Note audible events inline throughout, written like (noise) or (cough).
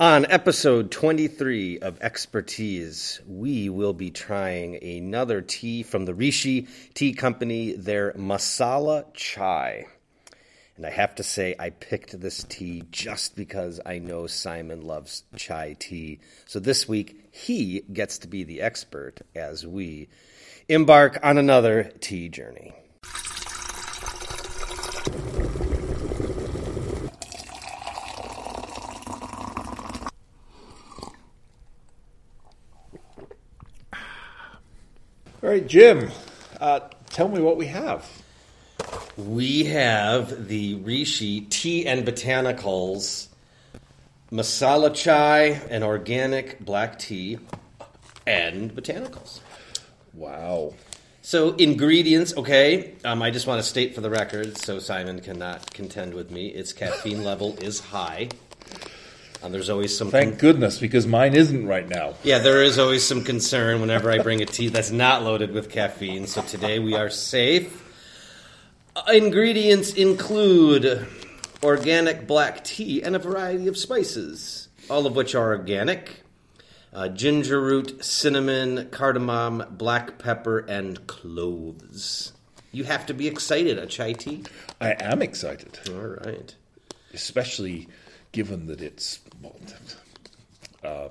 On episode 23 of Expertise, we will be trying another tea from the Rishi Tea Company, their Masala Chai. And I have to say, I picked this tea just because I know Simon loves chai tea. So this week, he gets to be the expert as we embark on another tea journey. All right, Jim, uh, tell me what we have. We have the Rishi Tea and Botanicals Masala Chai, an organic black tea, and botanicals. Wow. So, ingredients, okay. Um, I just want to state for the record so Simon cannot contend with me. Its caffeine level is high. Um, there's always some. Thank goodness, because mine isn't right now. Yeah, there is always some concern whenever I bring a tea that's not loaded with caffeine. So today we are safe. Uh, ingredients include organic black tea and a variety of spices, all of which are organic. Uh, ginger root, cinnamon, cardamom, black pepper, and cloves. You have to be excited at chai tea. I am excited, All right. especially given that it's uh,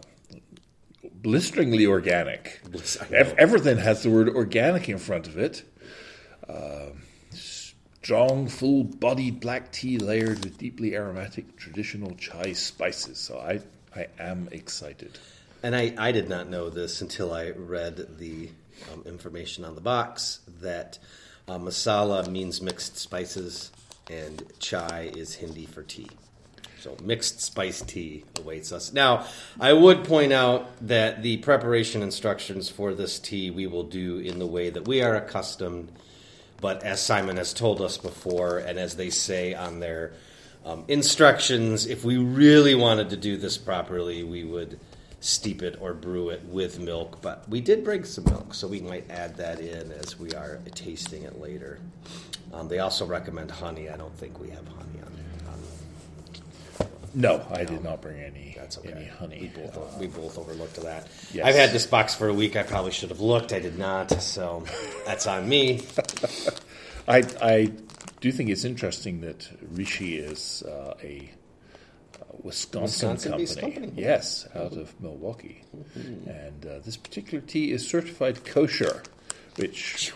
blisteringly organic. Bliss- I Ev- know. everything has the word organic in front of it. Uh, strong, full-bodied black tea layered with deeply aromatic traditional chai spices. So I, I am excited. And I, I did not know this until I read the um, information on the box that uh, masala means mixed spices and chai is Hindi for tea. So mixed spice tea awaits us. Now, I would point out that the preparation instructions for this tea we will do in the way that we are accustomed, but as Simon has told us before, and as they say on their um, instructions, if we really wanted to do this properly, we would steep it or brew it with milk. But we did bring some milk, so we might add that in as we are tasting it later. Um, they also recommend honey. I don't think we have honey on. on No, I did not bring any that's okay. any honey. We both, we both overlooked that. Yes. I've had this box for a week. I probably should have looked. I did not. So that's on me. (laughs) I, I do think it's interesting that Rishi is uh, a uh, Wisconsin Wisconsin-based company. company. Yes, out of Milwaukee. And uh, this particular tea is certified kosher, which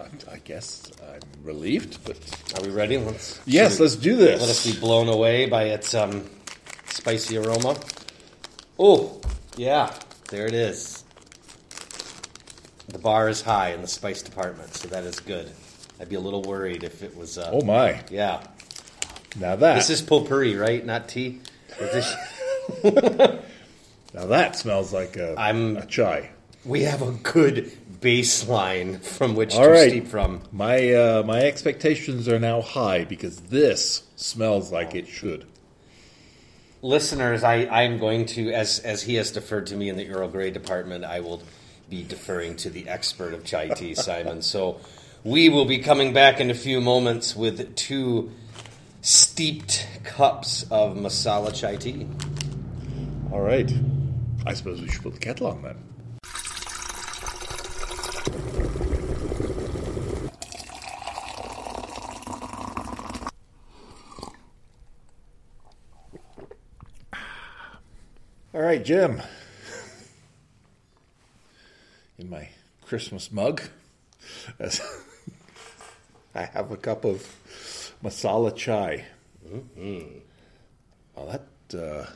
I, I guess I'm relieved, but Are we ready? Let's. yes, let's do this. Let us be blown away by its um, spicy aroma. Oh, yeah, there it is. The bar is high in the spice department, so that is good. I'd be a little worried if it was. Uh, Oh my! yeah. Now that This is potpourri, right? Not tea. Is this- (laughs) (laughs) now that smells like a, I'm- a chai. we have a good baseline from which All to right. steep from. My uh, my expectations are now high because this smells like it should. listeners, I, I'm going to, as as he has deferred to me in the Earl Grey department, I will be deferring to the expert of chai tea, (laughs) Simon. So we will be coming back in a few moments with two steeped cups of masala chai tea. All right. I suppose we should put the kettle on then. Right, Jim. In my Christmas mug, as (laughs) I have a cup of masala chai. Well, that uh,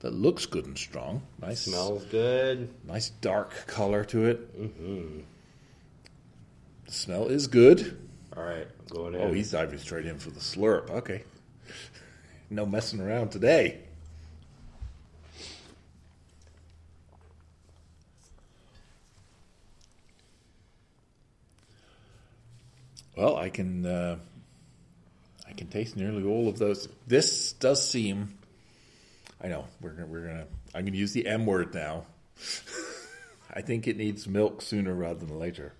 that looks good and strong. Nice Smells good. nice dark color to it. Mm-hmm. The smell is good. All right, going in. Oh, he's diving straight in for the slurp. Okay, no messing around today. Well, I can uh, I can taste nearly all of those. This does seem. I know we're we're gonna. I'm gonna use the M word now. (laughs) I think it needs milk sooner rather than later.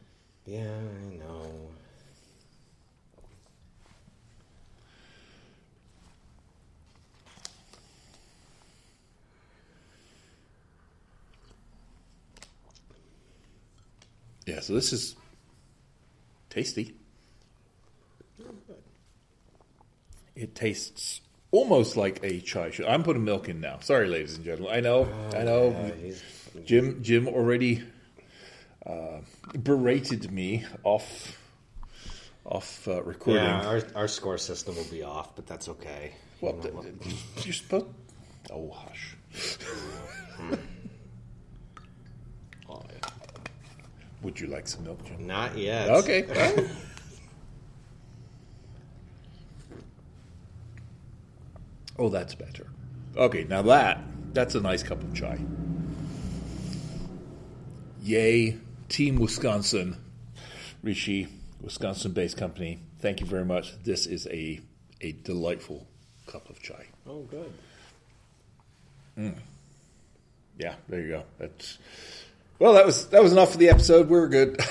Yeah, I know. Yeah, so this is tasty. It tastes almost like a chai. should- I'm putting milk in now. Sorry, ladies and gentlemen. I know, I know. Yeah, Jim, Jim already uh, berated me off, off uh, recording. yeah, our, our score system will be off, but that's okay. well, You know th- what? th- you're supposed. Oh, hush. (laughs) Oh. Would you like some milk, Jim? Not yet. Okay. (laughs) oh, that's better. Okay, now that that's a nice cup of chai. Yay, Team Wisconsin, Rishi, Wisconsin-based company. Thank you very much. This is a a delightful cup of chai. Oh, good. Mm. Yeah, there you go. That's well. That was that was enough for the episode. We're good. (laughs)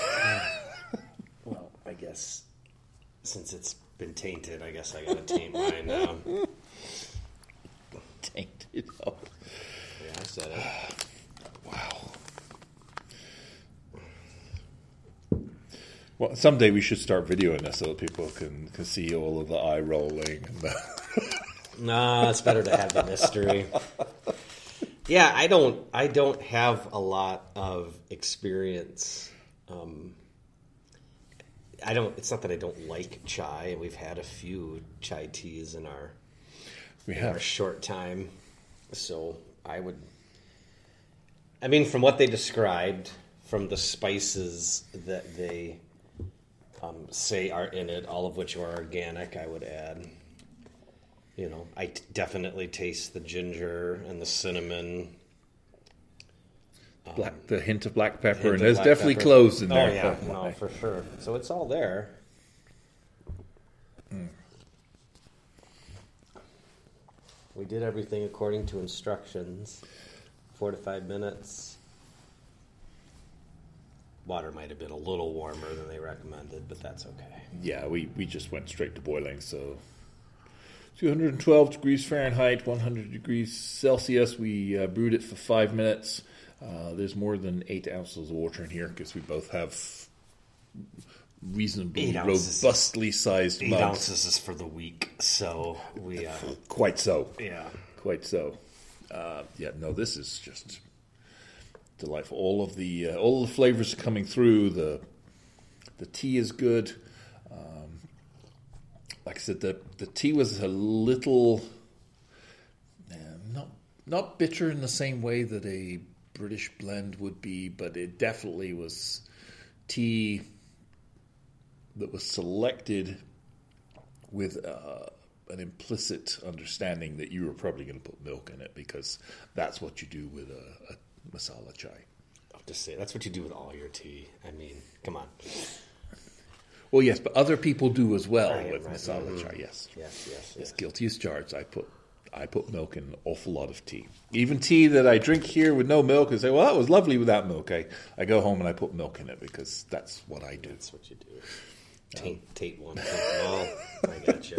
Well, I guess since it's been tainted, I guess I got to taint mine now. (laughs) Tainted up. (laughs) Yeah, I said it. Wow. Well, someday we should start videoing this so that people can, can see all of the eye rolling. And the (laughs) Nah, it's better to have the mystery. Yeah, I don't. I don't have a lot of experience. Um, I don't. It's not that I don't like chai. We've had a few chai teas in our we have a short time, so I would. I mean, from what they described, from the spices that they um, say are in it, all of which are organic, I would add. You know, I t- definitely taste the ginger and the cinnamon. Black, the hint of black pepper, and there's definitely pepper. cloves in Oh there. yeah, no, for sure. So it's all there. We did everything according to instructions. Four to five minutes. Water might have been a little warmer than they recommended, but that's okay. Yeah, we, we just went straight to boiling. So 212 degrees Fahrenheit, 100 degrees Celsius. We uh, brewed it for five minutes. Uh, there's more than eight ounces of water in here because we both have reasonably ounces. robustly sized Eight mugs. ounces is for the week, so we. Uh, Quite so. yeah. Quite so. Uh, yeah, no, this is just delightful. All of the uh, all the flavors are coming through. The the tea is good. Um, like I said, the the tea was a little uh, not not bitter in the same way that a British blend would be, but it definitely was tea that was selected with uh, an implicit understanding that you were probably going to put milk in it because that's what you do with a, a masala chai. I'll just say that's what you do with all your tea. I mean, come on. Well, yes, but other people do as well Right, with right, masala mhm. chai. Yes, Yes, yes, yes. Guilty as charged. I put I put milk in an awful lot of tea. Even tea that I drink here with no milk, and say, "Well, that was lovely without milk." I, I go home and I put milk in it because that's what I do. That's what you do. Taint, taint one, taint them oh, all. I got you.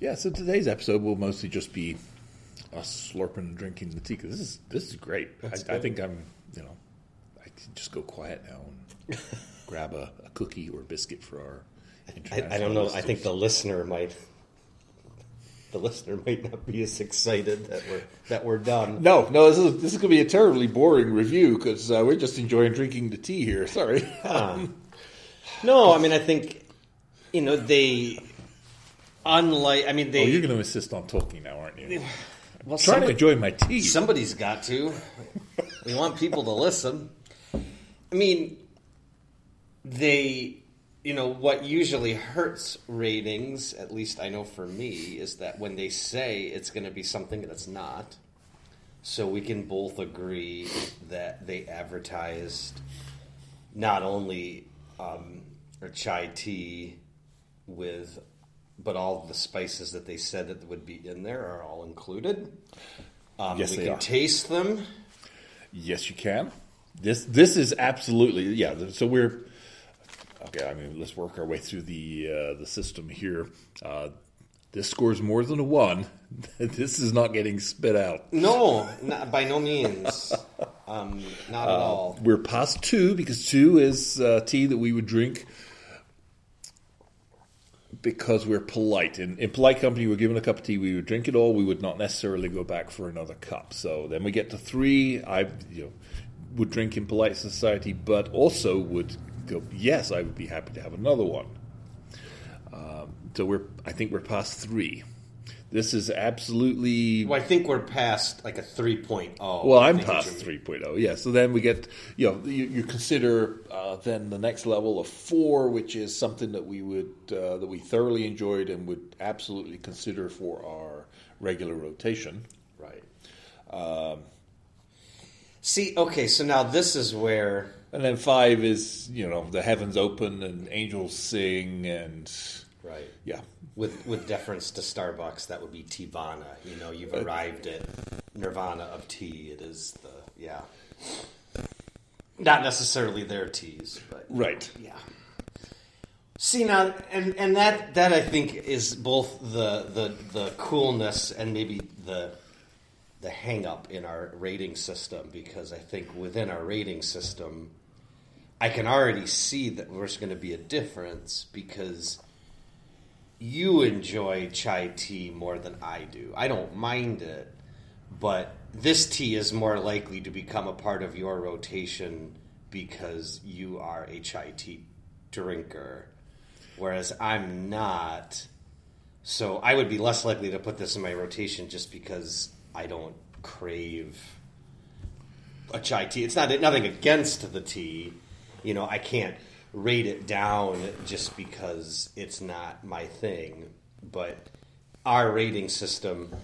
Yeah, so today's episode will mostly just be us slurping and drinking the tea. 'cause this is this is great. I, I think I'm, you know, I can just go quiet now and (laughs) grab a, a cookie or a biscuit for our. I, I don't know. I think the listener might. The listener might not be as excited that we're that we're done. No, no, this is this is going to be a terribly boring review because uh, we're just enjoying drinking the tea here. (laughs) Sorry. No, I mean I think you know they unlike. I mean they. oh, you're going to insist on talking now, aren't you? well, trying to enjoy my tea. Somebody's got to. we want people to listen. I mean, they, you know, what usually hurts ratings, at least I know for me, is that when they say it's going to be something that's not. So we can both agree that they advertised not only um, a chai tea with, but all the spices that they said that would be in there are all included. Um, Yes, we they can are. taste them. Yes, you can. This this is absolutely yeah. So we're okay. I mean, let's work our way through the uh, the system here. Uh, this scores more than a one, (laughs) this is not getting spit out. No, not, by no means. Um, not at all. We're past two because two is uh, tea that we would drink because we're polite. In, in polite company, we're given a cup of tea, we would drink it all. We would not necessarily go back for another cup. So then we get to three. I you know, would drink in polite society, but also would go. Yes, I would be happy to have another one. Um, so we're. I think we're past three. This is absolutely. Well, I think we're past like a 3.0. Well, I'm past it's- 3.0. Yeah. So then we get, you know, you, you consider uh, then the next level of four, which is something that we would uh, that we thoroughly enjoyed and would absolutely consider for our regular rotation. Right. See, okay, so now this is where And then five is, you know, the heavens open and angels sing and right yeah, with with deference to Starbucks, that would be Teavana. You know, you've arrived at Nirvana of tea. It is the yeah, not necessarily their teas, but right. yeah. See now, and and that that I think is both the the the coolness and maybe the the hang up in our rating system because I think within our rating system, I can already see that there's going to be a difference because you enjoy chai tea more than I do. I don't mind it, but this tea is more likely to become a part of your rotation because you are a chai tea drinker, whereas I'm not. So I would be less likely to put this in my rotation just because I don't crave a chai tea. It's not nothing against the tea. You know, I can't rate it down just because it's not my thing. But our rating system,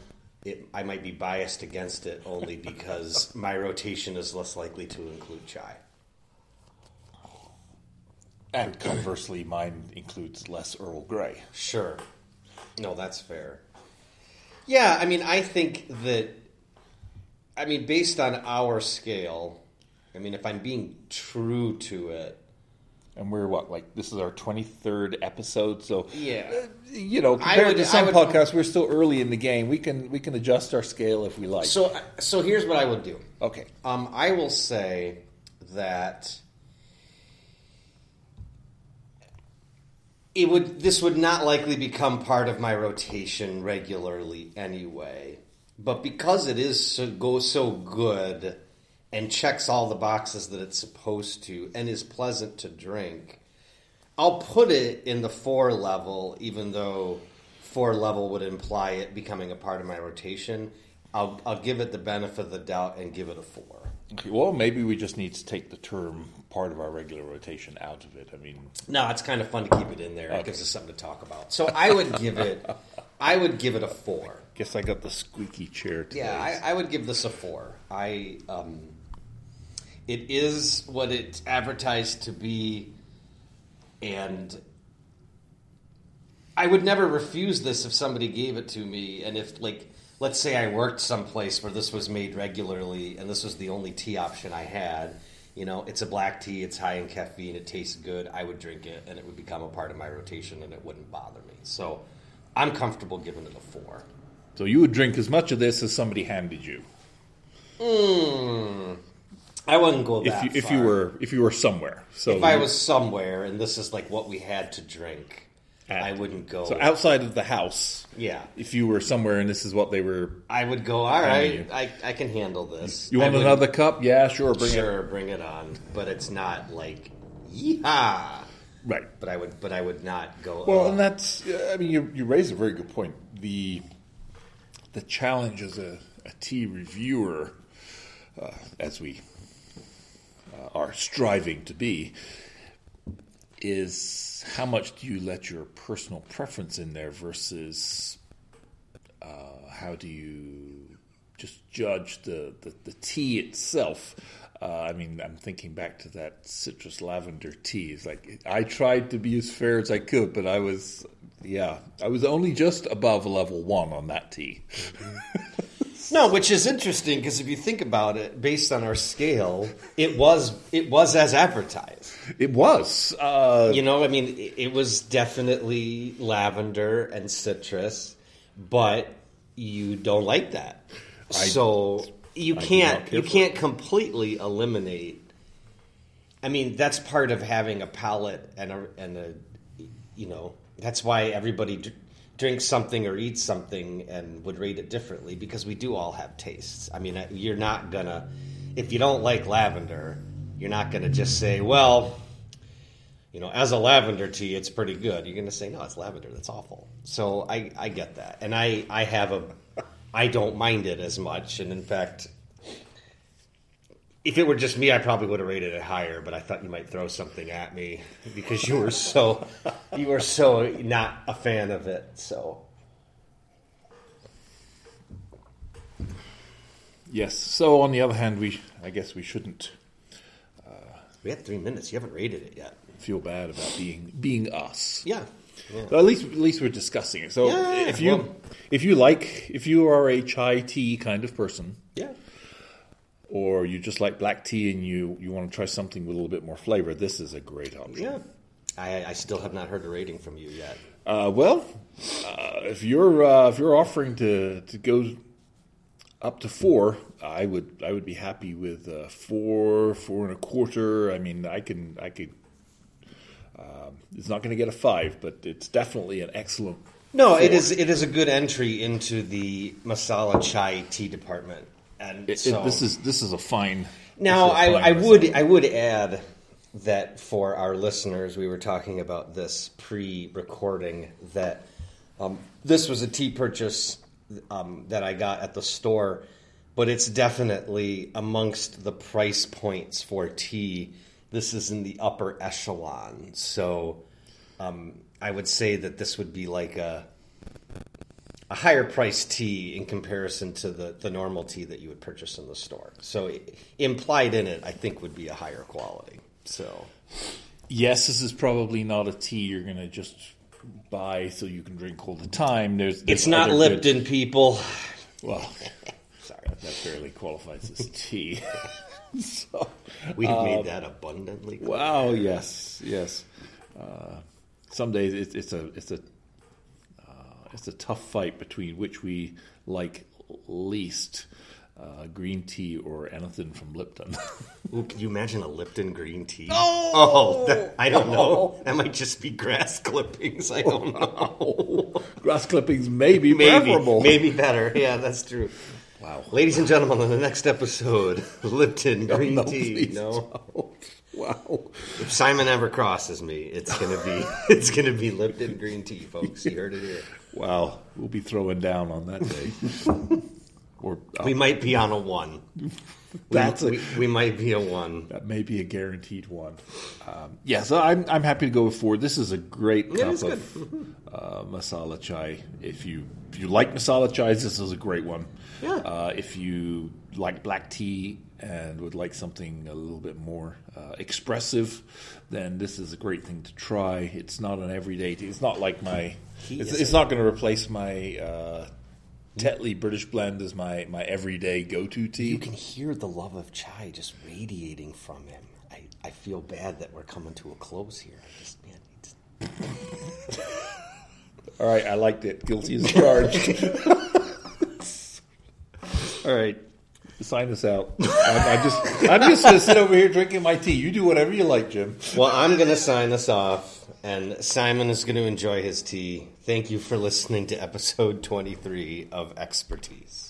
it, I might be biased against it only because (laughs) my rotation is less likely to include chai. And conversely, mine includes less Earl Grey. Sure. No, that's fair. Yeah, I mean, I think that, I mean, based on our scale, I mean, if I'm being true to it, And we're what, like, this is our 23rd episode, so Yeah. uh, you know, compared would- to some would- podcasts, we're still early in the game. We can we can adjust our scale if we like. so so here's what I would do. okay, Um, I will say that it would. This would not likely become part of my rotation regularly anyway. But because it is so, goes so good and checks all the boxes that it's supposed to and is pleasant to drink, I'll put it in the four level, even though four level would imply it becoming a part of my rotation. I'll, I'll give it the benefit of the doubt and give it a four. Okay. Well, maybe we just need to take the term part of our regular rotation out of it. I mean, No, it's kind of fun to keep it in there. It gives us something to talk about. So I would give it, (laughs) I would give it a four. guess I got the squeaky chair today. Yeah, I, I would give this a four. I, um, it is what it's advertised to be, and I would never refuse this if somebody gave it to me. And if, like, let's say I worked someplace where this was made regularly, and this was the only tea option I had. You know, it's a black tea. It's high in caffeine. It tastes good. I would drink it, and it would become a part of my rotation, and it wouldn't bother me. So, I'm comfortable giving it a four. so you would drink as much of this as somebody handed you. Hmm. I wouldn't go If that you, if you were if you were somewhere. So if I was somewhere and this is like what we had to drink, at- I wouldn't go. So outside of the house, yeah, if you were somewhere and this is what they were, I would go. All right. I, I can handle this. you want another cup? Yeah, sure, bring it. sure, bring it on. But it's not like yeehaw. Right. But I would, but I would not go. Well, uh, and that's I mean you you raise a very good point. The the challenge as a, a tea reviewer, uh, as we uh, are striving to be, is how much do you let your personal preference in there versus uh, how do you just judge the, the, the tea itself? Uh, I mean, I'm thinking back to that citrus lavender tea. It's like I tried to be as fair as I could, but I was, yeah, I was only just above level one on that tea. (laughs) no, which is interesting because if you think about it, based on our scale, it was it was as advertised. It was, uh, You know, I mean, it, it was definitely lavender and citrus. but you don't like that. so you I can't you can't completely eliminate. I mean, that's part of having a palate and a and a you know that's why everybody drinks something or eats something and would rate it differently because we do all have tastes. I mean, uh, you're not gonna if you don't like lavender, you're not gonna just say, well. You know, as a lavender tea, it's pretty good. You're to say, no, it's lavender. That's awful. So I, I get that, and I, I have a, I don't mind it as much. And in fact, if it were just me, I probably would have rated it higher. But I thought you might throw something at me because you were so, (laughs) you were so not a fan of it. So Yes. So on the other hand, we I guess we shouldn't Uh, we had three minutes. You haven't rated it yet. feel bad about being being us. Yeah. yeah. Well, at least at least we're discussing it. So Yeah, if you well- if you like if you are a chai tea kind of person, Yeah. Or you just like black tea and you you want to try something with a little bit more flavor, this is a great option. Yeah. I, I still have not heard a rating from you yet. Uh, well, uh, if you're uh, if you're offering to to go up to four, I would I would be happy with uh, four four and a quarter. I mean, I can I could. Um, it's not going to get a five, but it's definitely an excellent. No, it four. is. It is a good entry into the masala chai tea department, and It- it- this is this is a fine. Now, a I, fine I would. I would add that for our listeners, we were talking about this pre-recording that um, this was a tea purchase um, that I got at the store, but it's definitely amongst the price points for tea. This is in the upper echelon, so um, I would say that this would be like a a higher priced tea in comparison to the, the normal tea that you would purchase in the store. So implied in it, I think, would be a higher quality. So Yes, this is probably not a tea you're going to just buy so you can drink all the time. There's, there's it's not other good- Lipton, people. well, (laughs) Sorry, that barely qualifies as tea. (laughs) so, we made that abundantly clear. wow, yes, yes. Uh, some days it's, it's a it's a it's a tough fight between which we like least. Uh, green tea or anything from Lipton. (laughs) Ooh, can you imagine a Lipton green tea? Oh, that- I don't know. That might just be grass clippings. I don't (laughs) know. Grass clippings may be maybe, preferable. maybe better. Yeah, that's true. Wow. Ladies and gentlemen, on the next episode, (laughs) Lipton green no, tea. please No. Wow. If Simon ever crosses me, it's gonna be (laughs) it's gonna be Lipton green tea, folks. You heard it here. Wow. We'll be throwing down on that day. (laughs) or uh, We might be on a one. That's we, a- we, we might be a one. that may be a guaranteed one. Um, yeah, so I'm I'm happy to go with four. This is a great It cup of uh, masala chai. If you if you like masala chai, this is a great one. Yeah. Uh, if you like black tea and would like something a little bit more uh, expressive, then this is a great thing to try. It's not an everyday tea. It's not like my. It's, it's not going to replace my. Uh, Tetley British Blend is my, my everyday go to tea. You can hear the love of chai just radiating from him. I, I feel bad that we're coming to a close here. I just man, just- (laughs) All right, I liked it. Guilty as charged. (laughs) All right, sign us out. I'm, I'm just I'm just gonna sit over here drinking my tea. You do whatever you like, Jim. Well, I'm to sign us off, and Simon is to enjoy his tea. Thank you for listening to episode 23 of Expertise.